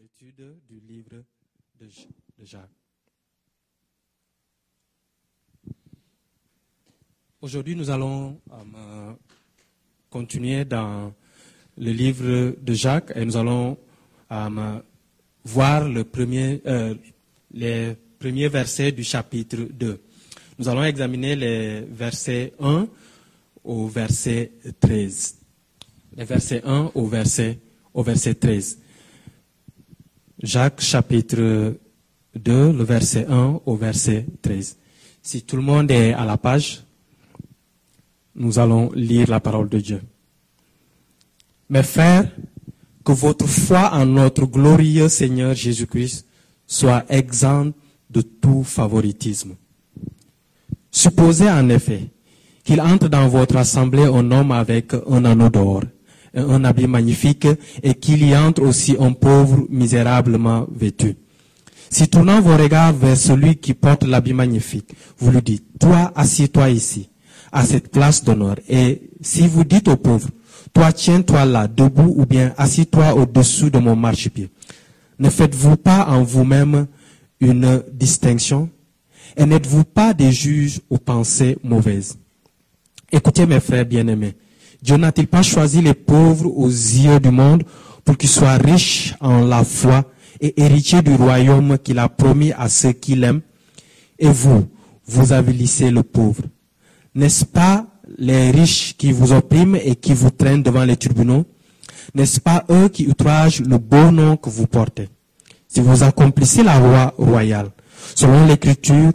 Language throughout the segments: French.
L'étude du livre de, Jacques. Aujourd'hui, nous allons euh, continuer dans le livre de Jacques et nous allons euh, voir le premier, euh, les premiers versets du chapitre 2. Nous allons examiner les versets 1 au verset 13. Les versets 1 au verset, au verset 13. Jacques chapitre 2, le verset 1 au verset 13. Si tout le monde est à la page, nous allons lire la parole de Dieu. Mes frères, que votre foi en notre glorieux Seigneur Jésus-Christ soit exempte de tout favoritisme. Supposez en effet qu'il entre dans votre assemblée un homme avec un anneau d'or un habit magnifique et qu'il y entre aussi un pauvre misérablement vêtu. Si tournant vos regards vers celui qui porte l'habit magnifique, vous lui dites, toi, assieds-toi ici, à cette place d'honneur. Et si vous dites au pauvre, toi, tiens-toi là, debout, ou bien assis-toi au-dessous de mon marchepied. Ne faites-vous pas en vous-même une distinction? Et n'êtes-vous pas des juges aux pensées mauvaises? Écoutez mes frères bien-aimés, Dieu n'a-t-il pas choisi les pauvres aux yeux du monde pour qu'ils soient riches en la foi et héritiers du royaume qu'il a promis à ceux qui l'aiment? Et vous, vous avilissez le pauvre. N'est-ce pas les riches qui vous oppriment et qui vous traînent devant les tribunaux? N'est-ce pas eux qui outragent le beau nom que vous portez? Si vous accomplissez la loi royale, selon l'écriture,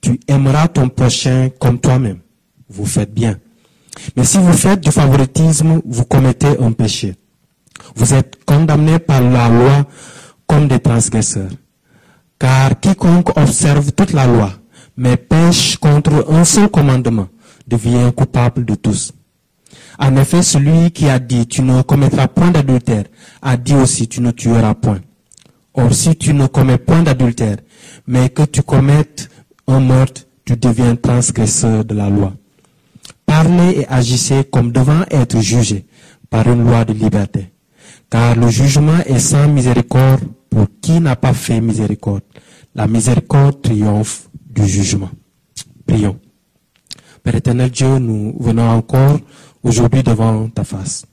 tu aimeras ton prochain comme toi-même. Vous faites bien. Mais si vous faites du favoritisme, vous commettez un péché. Vous êtes condamnés par la loi comme des transgresseurs. Car quiconque observe toute la loi, mais pêche contre un seul commandement, devient coupable de tous. En effet, celui qui a dit tu ne commettras point d'adultère a dit aussi tu ne tueras point. Or, si tu ne commets point d'adultère, mais que tu commettes un meurtre, tu deviens transgresseur de la loi. Parlez et agissez comme devant être jugé par une loi de liberté. Car le jugement est sans miséricorde pour qui n'a pas fait miséricorde. La miséricorde triomphe du jugement. Prions. Père éternel Dieu, nous venons encore aujourd'hui devant ta face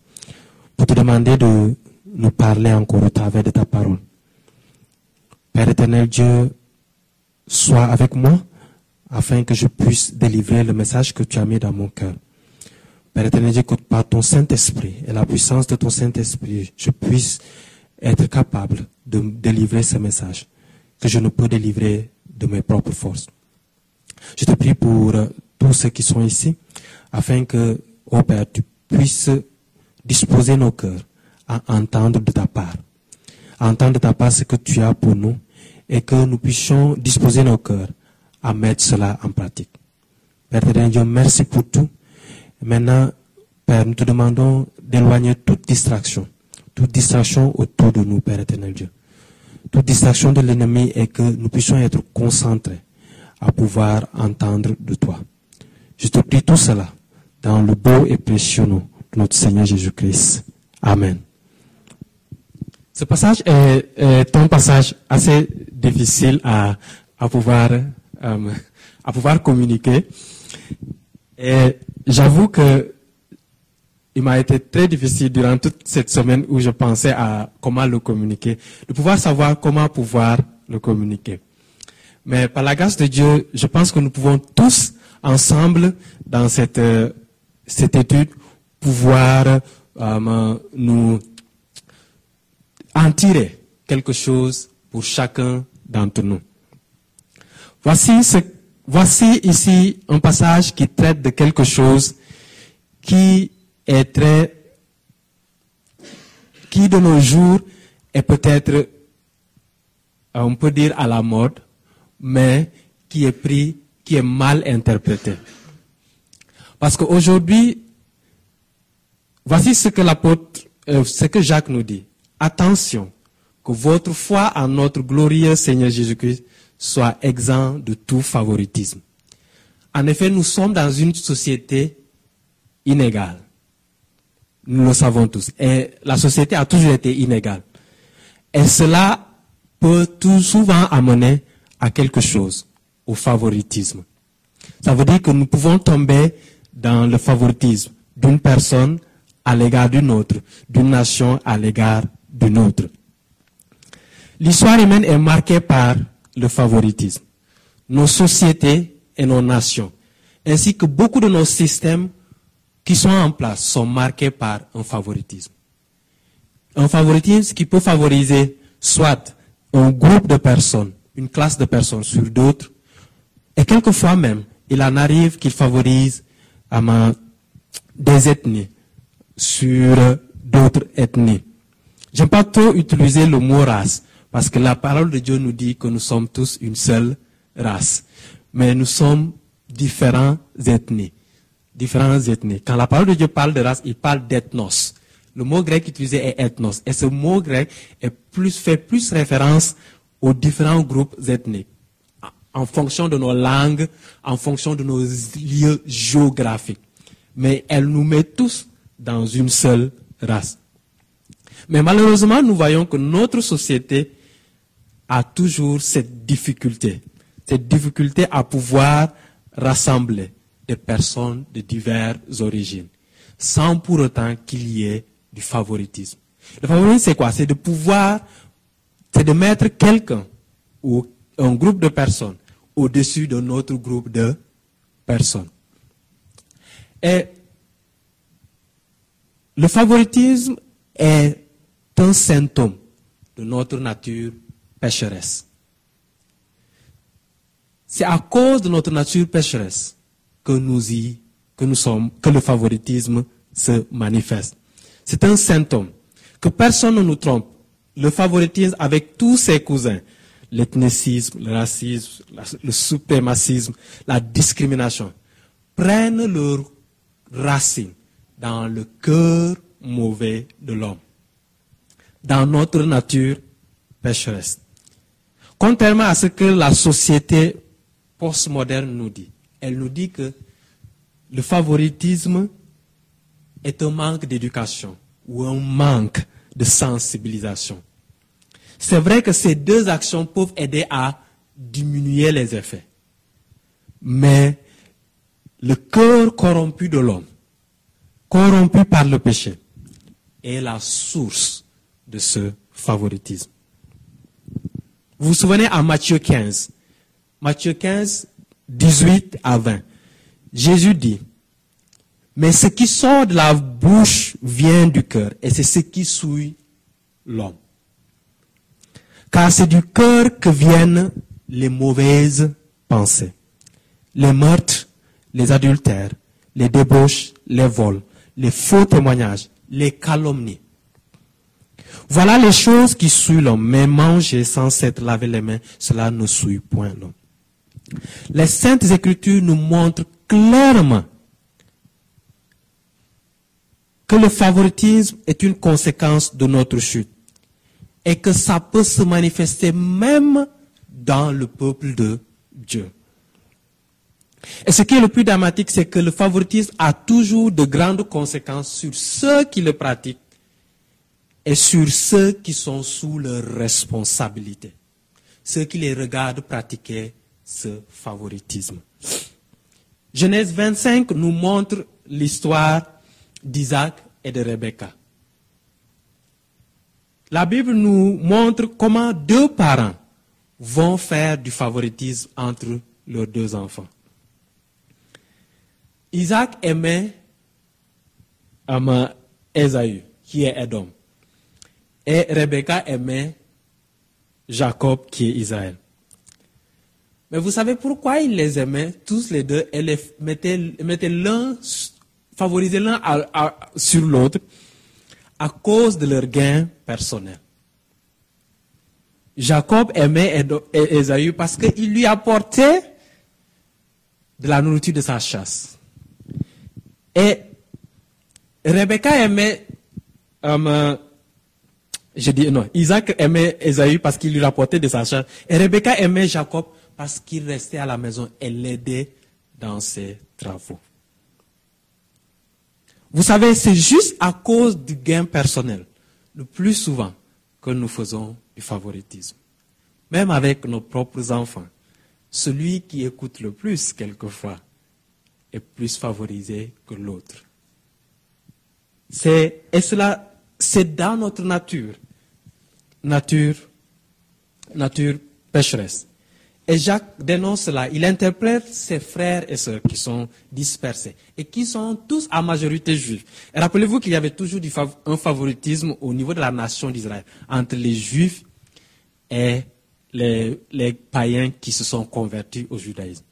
pour te demander de nous parler encore au travers de ta parole. Père éternel Dieu, sois avec moi afin que je puisse délivrer le message que tu as mis dans mon cœur. Père éternel que par ton Saint-Esprit et la puissance de ton Saint-Esprit, je puisse être capable de délivrer ce message que je ne peux délivrer de mes propres forces. Je te prie pour tous ceux qui sont ici, afin que, ô Père, tu puisses disposer nos cœurs à entendre de ta part, à entendre de ta part ce que tu as pour nous, et que nous puissions disposer nos cœurs à mettre cela en pratique. Père Dieu, merci pour tout. Maintenant, Père, nous te demandons d'éloigner toute distraction, toute distraction autour de nous, Père éternel Dieu. Toute distraction de l'ennemi et que nous puissions être concentrés à pouvoir entendre de toi. Je te prie tout cela dans le beau et précieux nom de notre Seigneur Jésus-Christ. Amen. Ce passage est, un passage assez difficile à, à pouvoir euh, à pouvoir communiquer. Et j'avoue que il m'a été très difficile durant toute cette semaine où je pensais à comment le communiquer, de pouvoir savoir comment pouvoir le communiquer. Mais par la grâce de Dieu, je pense que nous pouvons tous ensemble dans cette, euh, cette étude pouvoir euh, nous en tirer quelque chose pour chacun d'entre nous. Voici, ici un passage qui traite de quelque chose qui est très, qui de nos jours est peut-être, euh, on peut dire à la mode, mais qui est pris, qui est mal interprété. Parce qu'aujourd'hui, voici ce que l'apôtre, euh, ce que Jacques nous dit. Attention, que votre foi en notre glorieux Seigneur Jésus-Christ soit exempt de tout favoritisme. En effet, nous sommes dans une société inégale. Nous le savons tous. Et la société a toujours été inégale. Et cela peut tout souvent amener à quelque chose, au favoritisme. Ça veut dire que nous pouvons tomber dans le favoritisme d'une personne à l'égard d'une autre, d'une nation à l'égard d'une autre. L'histoire humaine est marquée par le favoritisme. Nos sociétés et nos nations, ainsi que beaucoup de nos systèmes qui sont en place, sont marqués par un favoritisme. Un favoritisme qui peut favoriser soit un groupe de personnes, une classe de personnes sur d'autres, et quelquefois même, il en arrive qu'il favorise des ethnies sur d'autres ethnies. J'aime pas trop utiliser le mot race, parce que la parole de Dieu nous dit que nous sommes tous une seule race. Mais nous sommes différents ethnies. Différentes ethnies. Quand la parole de Dieu parle de race, il parle d'ethnos. Le mot grec utilisé est ethnos. Et ce mot grec fait plus référence aux différents groupes ethniques. En fonction de nos langues, en fonction de nos lieux géographiques. Mais elle nous met tous dans une seule race. Mais malheureusement, nous voyons que notre société a toujours cette difficulté, cette difficulté à pouvoir rassembler des personnes de diverses origines, sans pour autant qu'il y ait du favoritisme. Le favoritisme, c'est quoi? C'est de pouvoir, c'est de mettre quelqu'un ou un groupe de personnes au-dessus d'un autre groupe de personnes. Et le favoritisme est un symptôme de notre nature pécheresse. C'est à cause de notre nature pécheresse que nous y, que nous sommes, que le favoritisme se manifeste. C'est un symptôme. Que personne ne nous trompe. Le favoritisme avec tous ses cousins, l'ethnicisme, le racisme, le suprémacisme, la discrimination, prennent leur racine dans le cœur mauvais de l'homme, dans notre nature pécheresse. Contrairement à ce que la société postmoderne nous dit, elle nous dit que le favoritisme est un manque d'éducation ou un manque de sensibilisation. C'est vrai que ces deux actions peuvent aider à diminuer les effets. Mais le cœur corrompu de l'homme, corrompu par le péché, est la source de ce favoritisme. Vous vous souvenez à Matthieu 15, Matthieu 15, 18 à 20. Jésus dit, mais ce qui sort de la bouche vient du cœur, et c'est ce qui souille l'homme. Car c'est du cœur que viennent les mauvaises pensées, les meurtres, les adultères, les débauches, les vols, les faux témoignages, les calomnies. Voilà les choses qui souillent l'homme, mais manger sans s'être lavé les mains, cela ne souille point l'homme. Les saintes écritures nous montrent clairement que le favoritisme est une conséquence de notre chute et que ça peut se manifester même dans le peuple de Dieu. Et ce qui est le plus dramatique, c'est que le favoritisme a toujours de grandes conséquences sur ceux qui le pratiquent et sur ceux qui sont sous leur responsabilité, ceux qui les regardent pratiquer ce favoritisme. Genèse 25 nous montre l'histoire d'Isaac et de Rebecca. La Bible nous montre comment deux parents vont faire du favoritisme entre leurs deux enfants. Isaac aimait Esaü, qui est Edom. Et Rebecca aimait Jacob, qui est Israël. Mais vous savez pourquoi il les aimait tous les deux et les mettait, l'un, favorisait l'un sur l'autre à cause de leur gain personnel. Jacob aimait Esaü parce qu'il lui apportait de la nourriture de sa chasse. Et Rebecca aimait, euh, je dis non, Isaac aimait Esaü parce qu'il lui apportait de sa chasse. Et Rebecca aimait Jacob parce qu'il restait à la maison et l'aidait dans ses travaux. Vous savez, c'est juste à cause du gain personnel, le plus souvent, que nous faisons du favoritisme. Même avec nos propres enfants. Celui qui écoute le plus, quelquefois, est plus favorisé que l'autre. C'est, et cela, c'est dans notre nature. Nature, nature pécheresse. Et Jacques dénonce cela. Il interprète ses frères et sœurs qui sont dispersés et qui sont tous à majorité juifs. Rappelez-vous qu'il y avait toujours un favoritisme au niveau de la nation d'Israël entre les juifs et les, les, païens qui se sont convertis au judaïsme.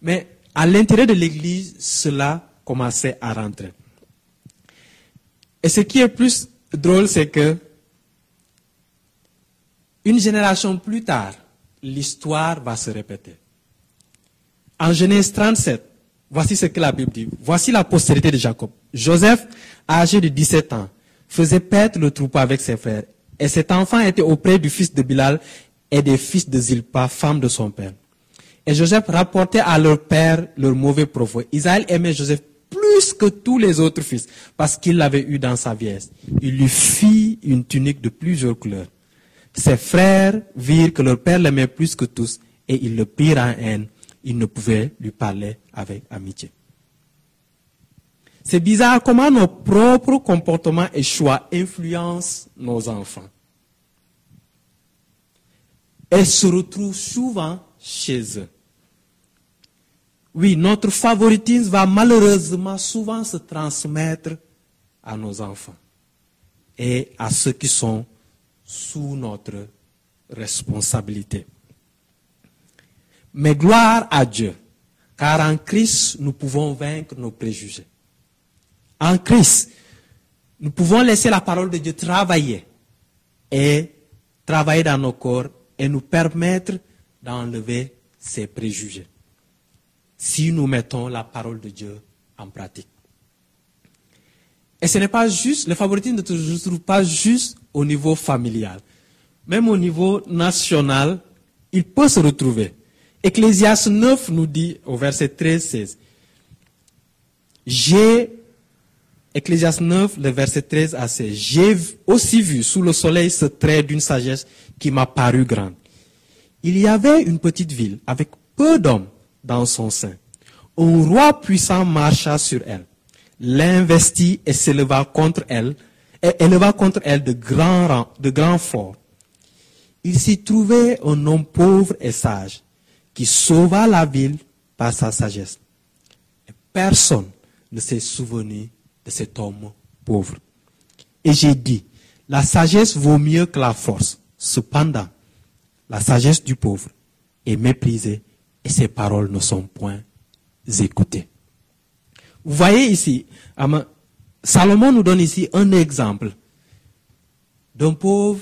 Mais à l'intérieur de l'Église, cela commençait à rentrer. Et ce qui est plus drôle, c'est que une génération plus tard, l'histoire va se répéter. En Genèse 37, voici ce que la Bible dit. Voici la postérité de Jacob. Joseph, âgé de 17 ans, faisait paître le troupeau avec ses frères. Et cet enfant était auprès du fils de Bilal et des fils de Zilpa, femme de son père. Et Joseph rapportait à leur père leur mauvais propos. Israël aimait Joseph plus que tous les autres fils, parce qu'il l'avait eu dans sa vieillesse. Il lui fit une tunique de plusieurs couleurs. Ses frères virent que leur père l'aimait plus que tous et ils le prirent en haine. Ils ne pouvaient lui parler avec amitié. C'est bizarre comment nos propres comportements et choix influencent nos enfants. Et se retrouvent souvent chez eux. Oui, notre favoritisme va malheureusement souvent se transmettre à nos enfants et à ceux qui sont sous notre responsabilité. Mais gloire à Dieu, car en Christ, nous pouvons vaincre nos préjugés. En Christ, nous pouvons laisser la parole de Dieu travailler et travailler dans nos corps et nous permettre d'enlever ces préjugés si nous mettons la parole de Dieu en pratique. Et ce n'est pas juste, le favoritisme ne se trouve pas juste au niveau familial. Même au niveau national, il peut se retrouver. Ecclésias 9 nous dit au verset 13-16, j'ai, Ecclésias 9, le verset 13 à 16, j'ai aussi vu sous le soleil ce trait d'une sagesse qui m'a paru grande. Il y avait une petite ville avec peu d'hommes dans son sein. Un roi puissant marcha sur elle l'investit et s'éleva contre elle, et éleva contre elle de grands, de grands forts. Il s'y trouvait un homme pauvre et sage, qui sauva la ville par sa sagesse. Personne ne s'est souvenu de cet homme pauvre. Et j'ai dit, la sagesse vaut mieux que la force. Cependant, la sagesse du pauvre est méprisée et ses paroles ne sont point écoutées. Vous voyez ici, Salomon nous donne ici un exemple d'un pauvre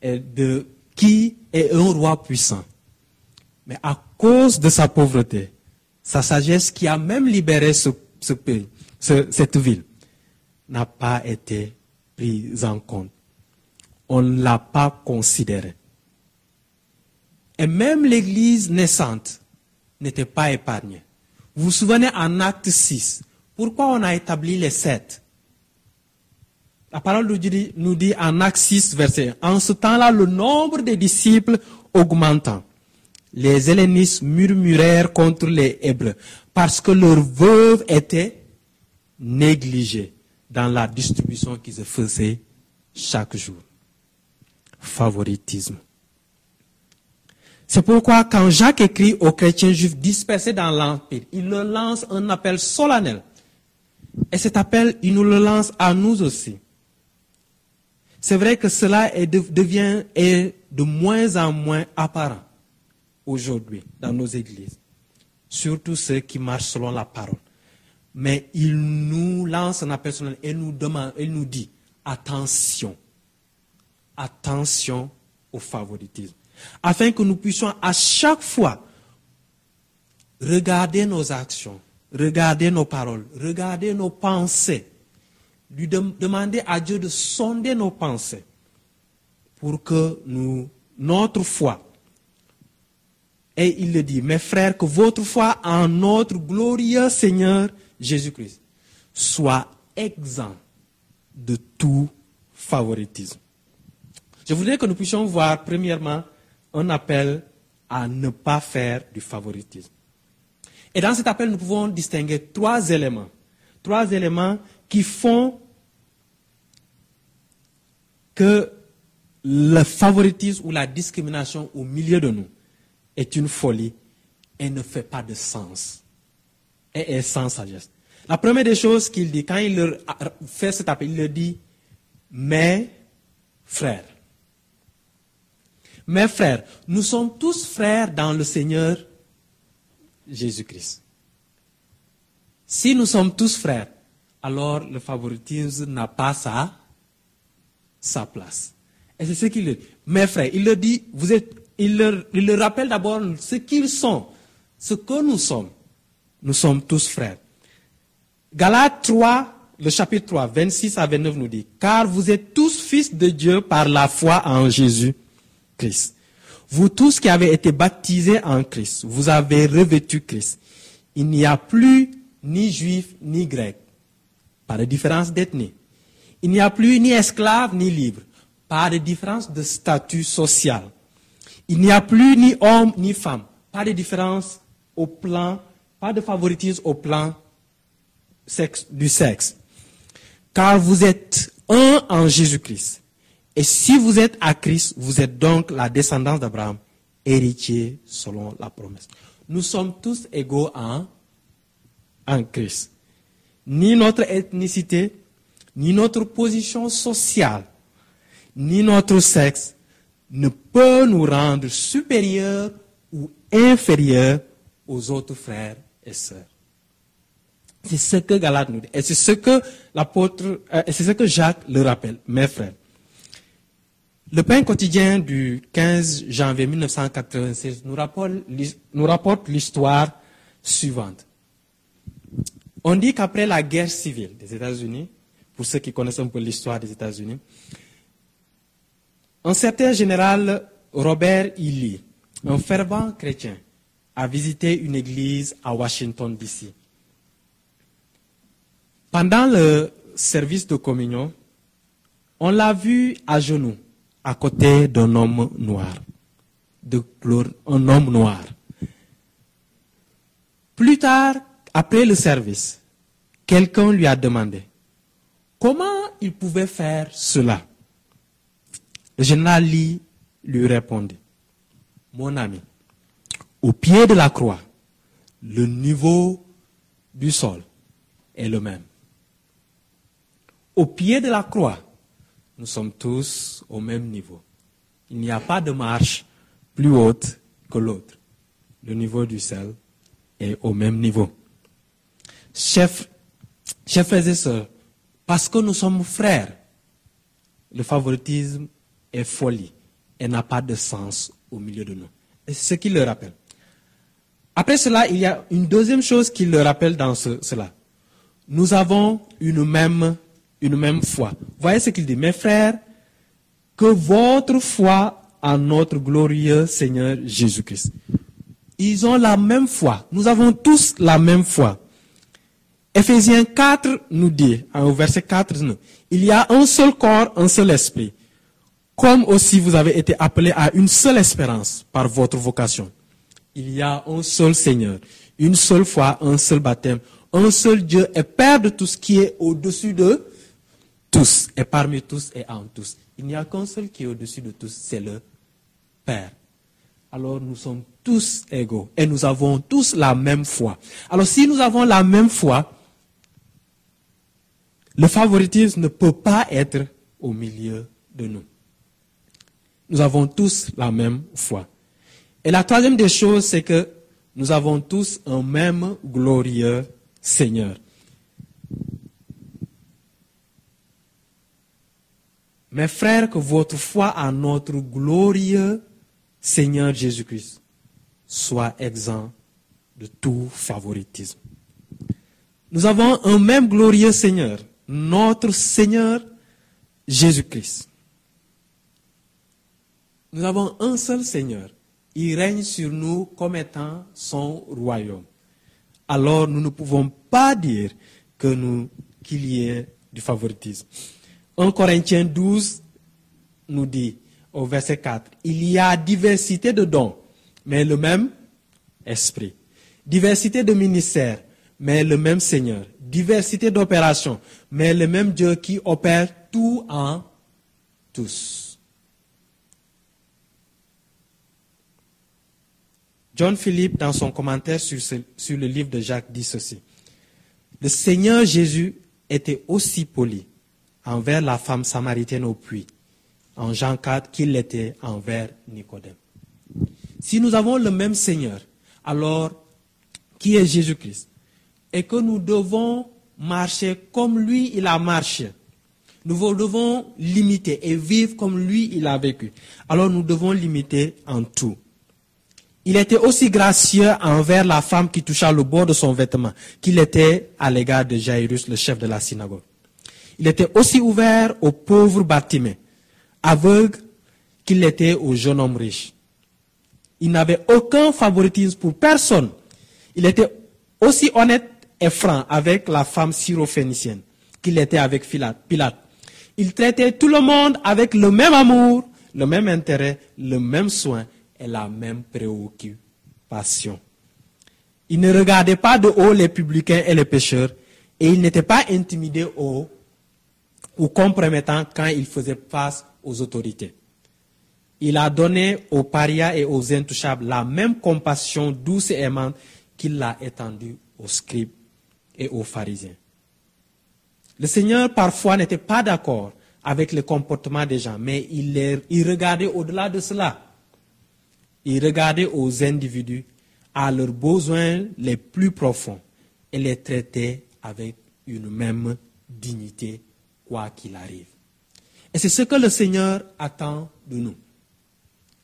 de, qui est un roi puissant. Mais à cause de sa pauvreté, sa sagesse qui a même libéré ce, pays, cette ville, n'a pas été prise en compte. On ne l'a pas considéré. Et même l'Église naissante n'était pas épargnée. Vous vous souvenez en acte 6, pourquoi on a établi les sept? La parole nous dit, en acte 6, verset 1, en ce temps-là, le nombre des disciples augmentant, les hellénistes murmurèrent contre les Hébreux parce que leurs veuves étaient négligées dans la distribution qui se faisait chaque jour. Favoritisme. C'est pourquoi quand Jacques écrit aux chrétiens juifs dispersés dans l'Empire, il leur lance un appel solennel. Et cet appel, il nous le lance à nous aussi. C'est vrai que cela est de, devient de moins en moins apparent aujourd'hui dans nos églises, surtout ceux qui marchent selon la parole. Mais il nous lance un appel et nous demande, il nous dit attention, attention au favoritisme afin que nous puissions à chaque fois regarder nos actions, regarder nos paroles, regarder nos pensées, lui à Dieu de sonder nos pensées pour que nous, notre foi, et il le dit, mes frères, que votre foi en notre glorieux Seigneur Jésus-Christ soit exempt de tout favoritisme. Je voudrais que nous puissions voir, premièrement, un appel à ne pas faire du favoritisme. Et dans cet appel, nous pouvons distinguer trois éléments. Trois éléments qui font que le favoritisme ou la discrimination au milieu de nous est une folie et ne fait pas de sens. Et est sans sagesse. La première des choses qu'il dit, quand il fait cet appel, il leur dit, mes frères. Mes frères, nous sommes tous frères dans le Seigneur Jésus-Christ. Si nous sommes tous frères, alors le favoritisme n'a pas sa, place. Et c'est ce qu'il dit. Mes frères, il leur dit, vous êtes, il leur, il rappelle d'abord ce qu'ils sont, ce que nous sommes. Nous sommes tous frères. Galates 3, le chapitre 3, 26 à 29 nous dit, car vous êtes tous fils de Dieu par la foi en Jésus-Christ. Vous tous qui avez été baptisés en Christ, vous avez revêtu Christ. Il n'y a plus ni juif ni grec, pas de différence d'ethnie. Il n'y a plus ni esclave ni libre, pas de différence de statut social. Il n'y a plus ni homme ni femme, pas de différence au plan, pas de favoritisme au plan du sexe. Car vous êtes un en Jésus-Christ. Et si vous êtes à Christ, vous êtes donc la descendance d'Abraham, héritier selon la promesse. Nous sommes tous égaux en, en Christ. Ni notre ethnicité, ni notre position sociale, ni notre sexe ne peut nous rendre supérieurs ou inférieurs aux autres frères et sœurs. C'est ce que Galate nous dit. Et c'est ce que l'apôtre, euh, c'est ce que Jacques le rappelle, mes frères. Le pain quotidien du 15 janvier 1996 nous rapporte, l'histoire suivante. On dit qu'après la guerre civile des États-Unis, pour ceux qui connaissent un peu l'histoire des États-Unis, un certain général Robert E. Un fervent chrétien, a visité une église à Washington, D.C. Pendant le service de communion, on l'a vu à genoux, à côté d'un homme noir, un homme noir. Plus tard, après le service, quelqu'un lui a demandé comment il pouvait faire cela? Le général lui répondit, mon ami, au pied de la croix, le niveau du sol est le même au pied de la croix, nous sommes tous au même niveau. Il n'y a pas de marche plus haute que l'autre. Le niveau du ciel est au même niveau. Chers, frères et sœurs, parce que nous sommes frères, le favoritisme est folie et n'a pas de sens au milieu de nous. c'est ce qu'il le rappelle. Après cela, il y a une deuxième chose qu'il le rappelle dans cela. Nous avons une même une même foi. Voyez ce qu'il dit, mes frères, que votre foi en notre glorieux Seigneur Jésus-Christ. Ils ont la même foi. Nous avons tous la même foi. Ephésiens 4 nous dit, au verset 4, il y a un seul corps, un seul esprit. Comme aussi vous avez été appelés à une seule espérance par votre vocation. Il y a un seul Seigneur, une seule foi, un seul baptême, un seul Dieu et Père de tout ce qui est au-dessus de tous, et parmi tous et en tous. Il n'y a qu'un seul qui est au-dessus de tous, c'est le Père. Alors nous sommes tous égaux et nous avons tous la même foi. Alors si nous avons la même foi, le favoritisme ne peut pas être au milieu de nous. Nous avons tous la même foi. Et la troisième des choses, c'est que nous avons tous un même glorieux Seigneur. Mes frères, que votre foi en notre glorieux Seigneur Jésus-Christ soit exempt de tout favoritisme. Nous avons un même glorieux Seigneur, notre Seigneur Jésus-Christ. Nous avons un seul Seigneur. Il règne sur nous comme étant son royaume. Alors nous ne pouvons pas dire qu'il y ait du favoritisme. 1 Corinthiens 12 nous dit, au verset 4, il y a diversité de dons, mais le même esprit. Diversité de ministères, mais le même Seigneur. Diversité d'opérations, mais le même Dieu qui opère tout en tous. John Philippe, dans son commentaire sur, sur le livre de Jacques, dit ceci. Le Seigneur Jésus était aussi poli envers la femme samaritaine au puits, en Jean 4, qu'il l'était envers Nicodème. Si nous avons le même Seigneur, alors qui est Jésus-Christ, et que nous devons marcher comme lui, il a marché, nous devons limiter et vivre comme lui, il a vécu. Alors nous devons limiter en tout. Il était aussi gracieux envers la femme qui toucha le bord de son vêtement qu'il était à l'égard de Jairus, le chef de la synagogue. Il était aussi ouvert au pauvre Bartimée, aveugle qu'il était au jeune homme riche. Il n'avait aucun favoritisme pour personne. Il était aussi honnête et franc avec la femme syrophénicienne qu'il était avec Pilate. Il traitait tout le monde avec le même amour, le même intérêt, le même soin et la même préoccupation. Il ne regardait pas de haut les publicains et les pécheurs et il n'était pas intimidé ou, ou compromettant quand il faisait face aux autorités. Il a donné aux parias et aux intouchables la même compassion douce et aimante qu'il l'a étendue aux scribes et aux pharisiens. Le Seigneur parfois n'était pas d'accord avec le comportement des gens, mais il, regardait au-delà de cela. Il regardait aux individus, à leurs besoins les plus profonds, et les traitait avec une même dignité, quoi qu'il arrive. Et c'est ce que le Seigneur attend de nous.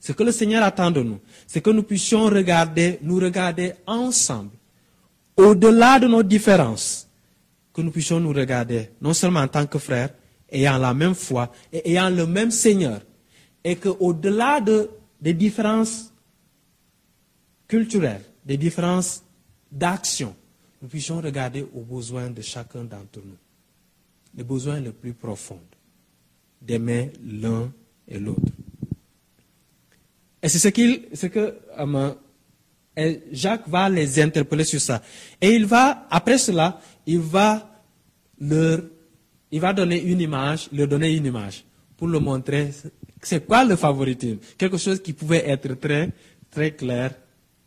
Ce que le Seigneur attend de nous, c'est que nous puissions regarder, nous regarder ensemble, au-delà de nos différences, que nous puissions nous regarder, non seulement en tant que frères, ayant la même foi et ayant le même Seigneur, et qu'au-delà de, des différences culturelles, des différences d'action, nous puissions regarder aux besoins de chacun d'entre nous, les besoins les plus profonds, d'aimer l'un et l'autre. Et c'est ce, qu'il, ce que euh, Jacques va les interpeller sur ça. Et il va, après cela, il va leur, il va donner une image, leur donner une image pour leur montrer c'est quoi le favoritisme. Quelque chose qui pouvait être très, très clair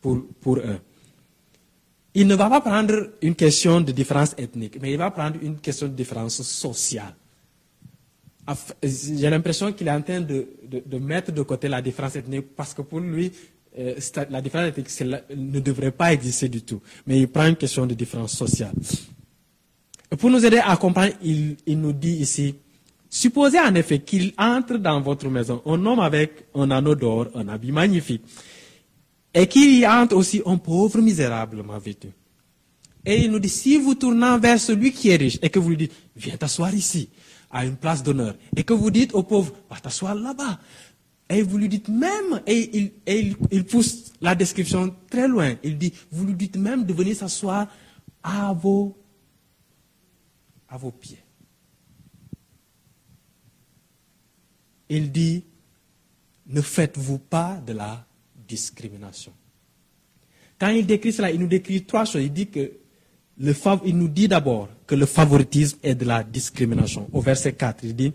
pour, pour eux. Il ne va pas prendre une question de différence ethnique, mais il va prendre une question de différence sociale j'ai l'impression qu'il est en train de, mettre de côté la différence ethnique parce que pour lui, euh, la différence ethnique ne devrait pas exister du tout. Mais il prend une question de différence sociale. Pour nous aider à comprendre, il nous dit ici, supposez en effet qu'il entre dans votre maison un homme avec un anneau d'or, un habit magnifique, et qu'il y entre aussi un pauvre misérablement vêtu. Et il nous dit, si vous tournez vers celui qui est riche et que vous lui dites, viens t'asseoir ici, à une place d'honneur, et que vous dites au pauvre, va t'asseoir là-bas, et vous lui dites même, et, il, il, pousse la description très loin, il dit, vous lui dites même de venir s'asseoir à vos, à vos pieds. Il dit, ne faites-vous pas de la discrimination. Quand il décrit cela, il nous décrit trois choses. Il dit que il nous dit d'abord que le favoritisme est de la discrimination. Au verset 4, il dit,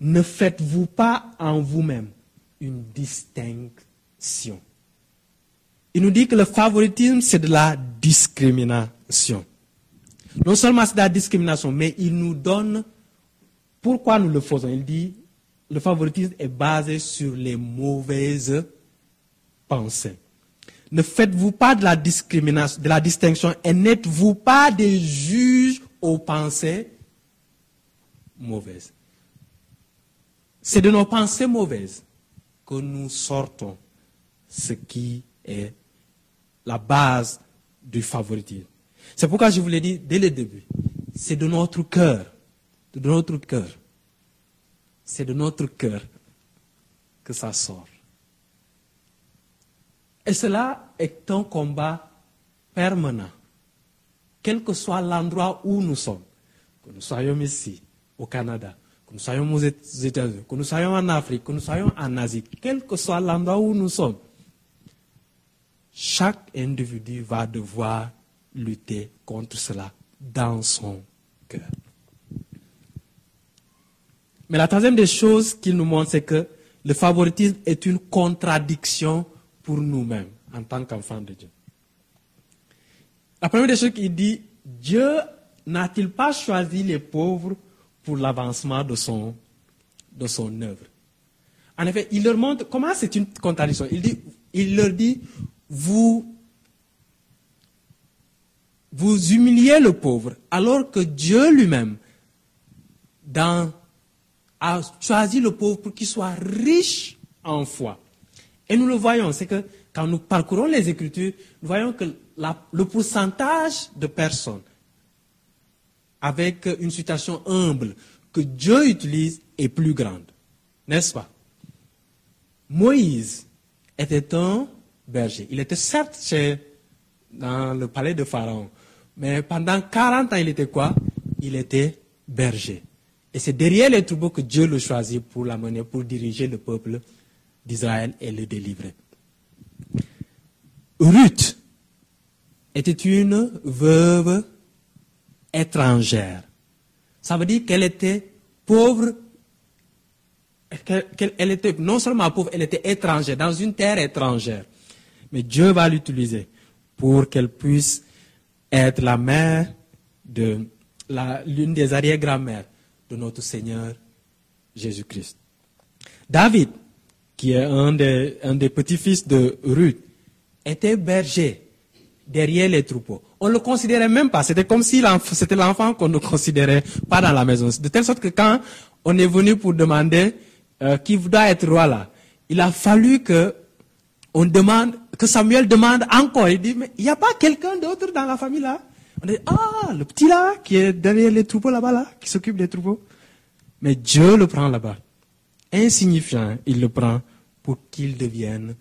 ne faites-vous pas en vous-même une distinction. Il nous dit que le favoritisme, c'est de la discrimination. Non seulement c'est de la discrimination, mais il nous donne pourquoi nous le faisons? Il dit, le favoritisme est basé sur les mauvaises pensées. Ne faites-vous pas de la discrimination, de la distinction et n'êtes-vous pas des juges aux pensées mauvaises? C'est de nos pensées mauvaises que nous sortons ce qui est la base du favoritisme. C'est pourquoi je vous l'ai dit dès le début. C'est de notre cœur, de notre cœur, c'est de notre cœur que ça sort. Et cela est un combat permanent, quel que soit l'endroit où nous sommes, que nous soyons ici, au Canada, que nous soyons aux États-Unis, que nous soyons en Afrique, que nous soyons en Asie, quel que soit l'endroit où nous sommes, chaque individu va devoir lutter contre cela dans son cœur. Mais la troisième des choses qu'il nous montre, c'est que le favoritisme est une contradiction pour nous-mêmes en tant qu'enfants de Dieu. La première des choses qu'il dit, Dieu n'a-t-il pas choisi les pauvres pour l'avancement de son, de son œuvre? En effet, il leur montre comment c'est une contradiction. Il, dit, il leur dit, vous, vous humiliez le pauvre, alors que Dieu lui-même, dans a choisi le pauvre pour qu'il soit riche en foi. Et nous le voyons, c'est que quand nous parcourons les Écritures, nous voyons que le pourcentage de personnes avec une situation humble que Dieu utilise est plus grande. N'est-ce pas? Moïse était un berger. Il était certes chez, dans le palais de Pharaon, mais pendant 40 ans, il était quoi? Il était berger. Et c'est derrière les troupeaux que Dieu le choisit pour l'amener, pour diriger le peuple d'Israël et le délivrer. Ruth était une veuve étrangère. Ça veut dire qu'elle était pauvre, qu'elle était non seulement pauvre, elle était étrangère, dans une terre étrangère. Mais Dieu va l'utiliser pour qu'elle puisse être la mère de l'une des arrière-grand-mères notre Seigneur Jésus-Christ. David, qui est un des, petits-fils de Ruth, était berger derrière les troupeaux. On ne le considérait même pas. C'était comme si c'était l'enfant qu'on ne considérait pas dans la maison. De telle sorte que quand on est venu pour demander euh, qui doit être roi là, il a fallu que que Samuel demande encore. Il dit, mais il n'y a pas quelqu'un d'autre dans la famille là? On dit, ah, le petit là, qui est derrière les troupeaux là-bas, là, qui s'occupe des troupeaux. Mais Dieu le prend là-bas. Insignifiant, il le prend pour qu'il devienne,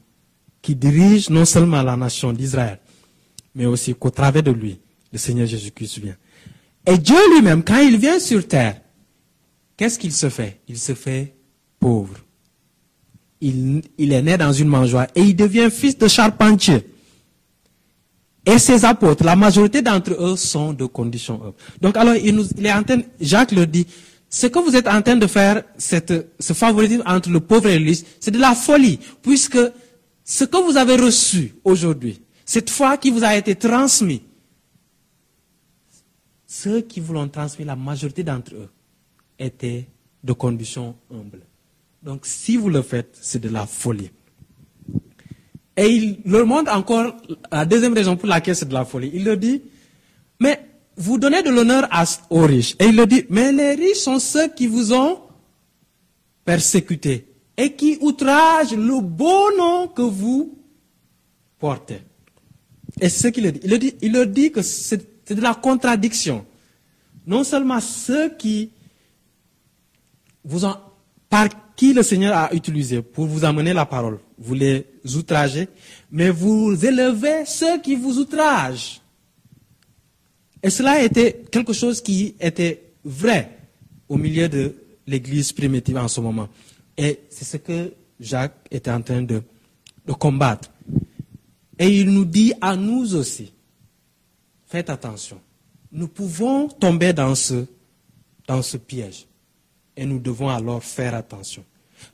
qu'il dirige non seulement la nation d'Israël, mais aussi qu'au travers de lui, le Seigneur Jésus-Christ vient. Et Dieu lui-même, quand il vient sur terre, qu'est-ce qu'il se fait? Il se fait pauvre. Il, il, est né dans une mangeoire et il devient fils de charpentier. Et ses apôtres, la majorité d'entre eux sont de condition humble. Donc alors, il, nous, il est en train, Jacques leur dit, ce que vous êtes en train de faire, cette, ce favoritisme entre le pauvre et le riche, c'est de la folie, puisque ce que vous avez reçu aujourd'hui, cette foi qui vous a été transmise, ceux qui vous l'ont transmis, la majorité d'entre eux, étaient de condition humble. Donc si vous le faites, c'est de la folie. Et il leur montre encore la deuxième raison pour laquelle c'est de la folie. Il leur dit, mais vous donnez de l'honneur aux riches. Et il leur dit, mais les riches sont ceux qui vous ont persécuté et qui outragent le beau nom que vous portez. Et c'est ce qu'il leur dit. Il leur dit, il dit que c'est de la contradiction. Non seulement ceux qui vous ont, par qui le Seigneur a utilisé pour vous amener la parole, vous les outragez, mais vous élevez ceux qui vous outragent. Et cela était quelque chose qui était vrai au milieu de l'Église primitive en ce moment. Et c'est ce que Jacques était en train de, de combattre. Et il nous dit à nous aussi, faites attention, nous pouvons tomber dans ce, dans ce piège. Et nous devons alors faire attention.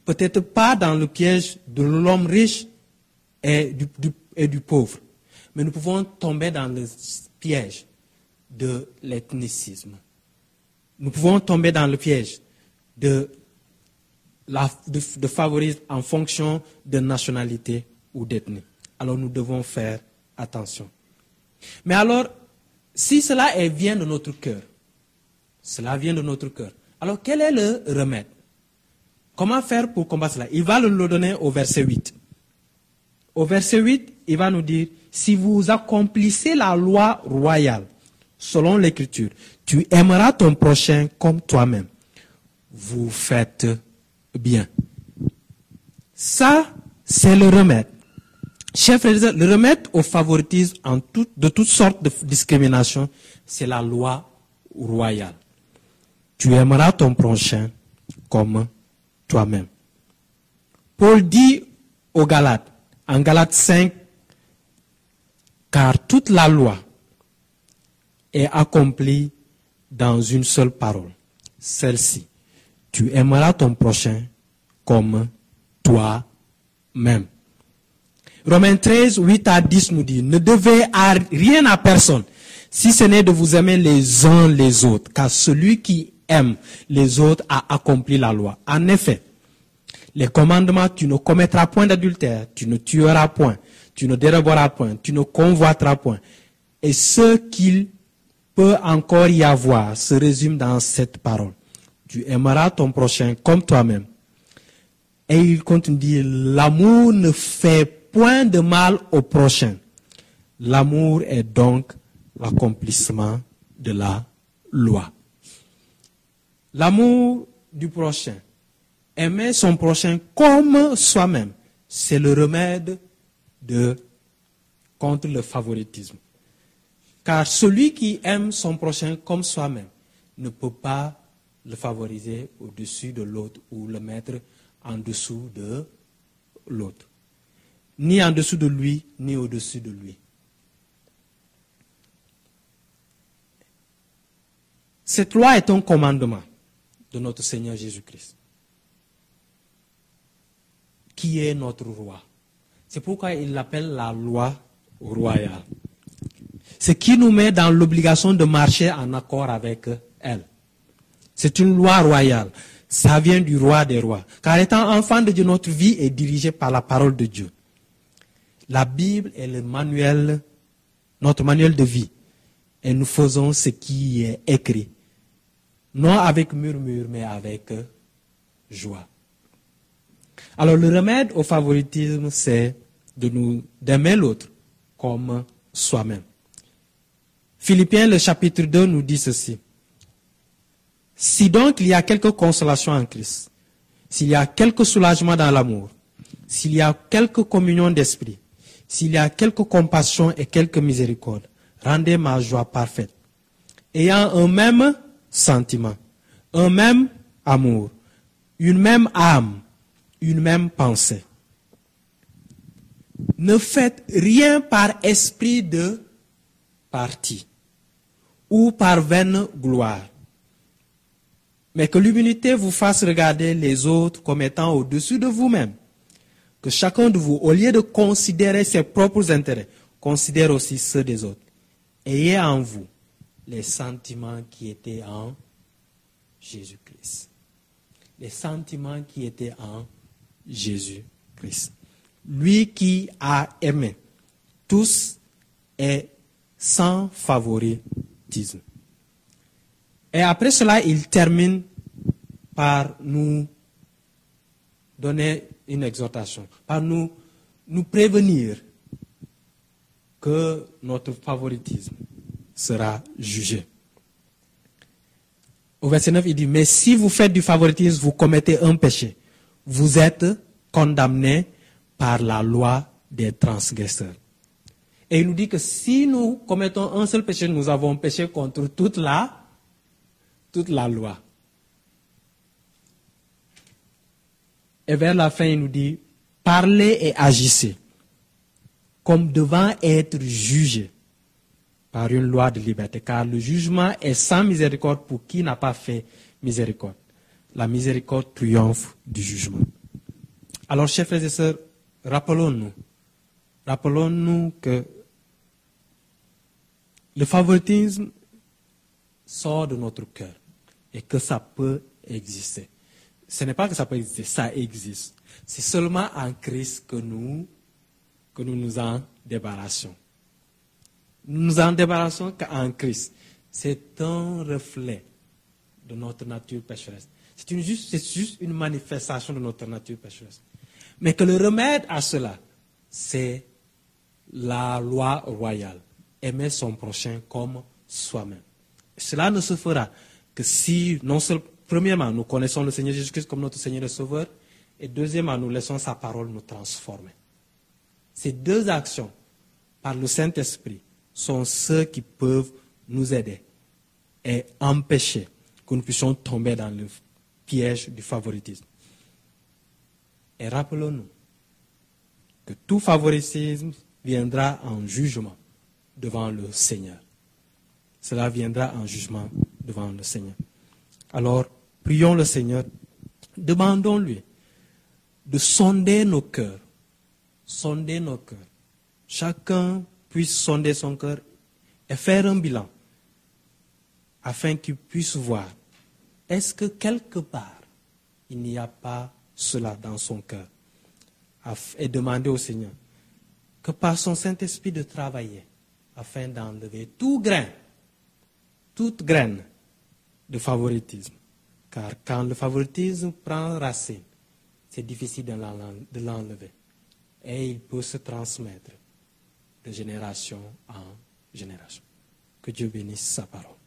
Peut-être pas dans le piège de l'homme riche et du, pauvre, mais nous pouvons tomber dans le piège de l'ethnicisme. Nous pouvons tomber dans le piège de, la, de favoriser en fonction de nationalité ou d'ethnie. Alors nous devons faire attention. Mais alors, si cela vient de notre cœur, cela vient de notre cœur, alors quel est le remède? Comment faire pour combattre cela? Il va le donner au verset 8. Au verset 8, il va nous dire, si vous accomplissez la loi royale, selon l'écriture, tu aimeras ton prochain comme toi-même. Vous faites bien. Ça, c'est le remède. Chef, le remède au favoritisme de toutes sortes de discriminations, c'est la loi royale. Tu aimeras ton prochain comme toi-même. Paul dit aux Galates, en Galates 5, car toute la loi est accomplie dans une seule parole, celle-ci. Tu aimeras ton prochain comme toi-même. Romains 13, 8 à 10 nous dit, ne devez rien à personne, si ce n'est de vous aimer les uns les autres, car celui qui aime les autres a accompli la loi. En effet, les commandements, tu ne commettras point d'adultère, tu ne tueras point, tu ne déroberas point, tu ne convoiteras point. Et ce qu'il peut encore y avoir se résume dans cette parole. Tu aimeras ton prochain comme toi-même. Et il continue de dire, l'amour ne fait point de mal au prochain. L'amour est donc l'accomplissement de la loi. L'amour du prochain, aimer son prochain comme soi-même, c'est le remède de, contre le favoritisme. Car celui qui aime son prochain comme soi-même ne peut pas le favoriser au-dessus de l'autre ou le mettre en dessous de l'autre. Ni en dessous de lui, ni au-dessus de lui. Cette loi est un commandement de notre Seigneur Jésus-Christ, qui est notre roi. C'est pourquoi il l'appelle la loi royale. Ce qui nous met dans l'obligation de marcher en accord avec elle. C'est une loi royale. Ça vient du roi des rois. Car étant enfant de Dieu, notre vie est dirigée par la parole de Dieu. La Bible est le manuel, notre manuel de vie. Et nous faisons ce qui est écrit. Non avec murmure, mais avec joie. Alors le remède au favoritisme, c'est de nous d'aimer l'autre comme soi-même. Philippiens, le chapitre 2, nous dit ceci. Si donc il y a quelque consolation en Christ, s'il y a quelque soulagement dans l'amour, s'il y a quelque communion d'esprit, s'il y a quelque compassion et quelque miséricorde, rendez ma joie parfaite. Ayant un même sentiment, un même amour, une même âme, une même pensée. Ne faites rien par esprit de parti ou par vaine gloire mais que l'humilité vous fasse regarder les autres comme étant au-dessus de vous-même. Que chacun de vous, au lieu de considérer ses propres intérêts, considère aussi ceux des autres. Ayez en vous les sentiments qui étaient en Jésus-Christ. Les sentiments qui étaient en Jésus-Christ. Lui qui a aimé tous est sans favoritisme. Et après cela, il termine par nous donner une exhortation, par nous, nous prévenir que notre favoritisme sera jugé. Au verset 9, il dit, mais si vous faites du favoritisme, vous commettez un péché. Vous êtes condamné par la loi des transgresseurs. Et il nous dit que si nous commettons un seul péché, nous avons péché contre toute la toute la loi. Et vers la fin, il nous dit, parlez et agissez comme devant être jugé par une loi de liberté, car le jugement est sans miséricorde pour qui n'a pas fait miséricorde. La miséricorde triomphe du jugement. Alors, chers frères et sœurs, rappelons-nous, rappelons-nous que le favoritisme sort de notre cœur et que ça peut exister. Ce n'est pas que ça peut exister, ça existe. C'est seulement en Christ que nous, que nous nous en débarrassons. Nous nous en débarrassons qu'en Christ. C'est un reflet de notre nature pécheresse. C'est juste, juste une manifestation de notre nature pécheresse. Mais que le remède à cela, c'est la loi royale. Aimer son prochain comme soi-même. Cela ne se fera que si, non seulement, premièrement, nous connaissons le Seigneur Jésus-Christ comme notre Seigneur et Sauveur, et deuxièmement, nous laissons sa parole nous transformer. Ces deux actions, par le Saint-Esprit, sont ceux qui peuvent nous aider et empêcher que nous puissions tomber dans le piège du favoritisme. Et rappelons-nous que tout favoritisme viendra en jugement devant le Seigneur. Cela viendra en jugement devant le Seigneur. Alors, prions le Seigneur, demandons-lui de sonder nos cœurs, sonder nos cœurs. Chacun puisse sonder son cœur et faire un bilan afin qu'il puisse voir est-ce que quelque part il n'y a pas cela dans son cœur? Et demander au Seigneur que par son Saint-Esprit de travailler afin d'enlever tout grain, toute graine de favoritisme. Car quand le favoritisme prend racine, c'est difficile de l'enlever. Et il peut se transmettre de génération en génération. Que Dieu bénisse sa parole.